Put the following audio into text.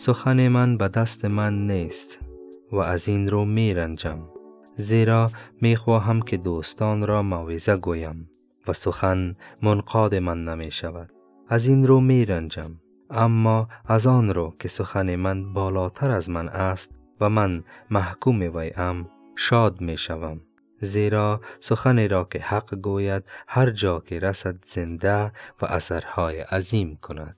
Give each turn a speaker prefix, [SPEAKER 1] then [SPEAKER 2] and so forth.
[SPEAKER 1] سخن من به دست من نیست و از این رو می رنجم. زیرا می خواهم که دوستان را موعظه گویم و سخن منقاد من نمی شود. از این رو می رنجم. اما از آن رو که سخن من بالاتر از من است و من محکوم وی شاد می شوم. زیرا سخن را که حق گوید هر جا که رسد زنده و اثرهای عظیم کند.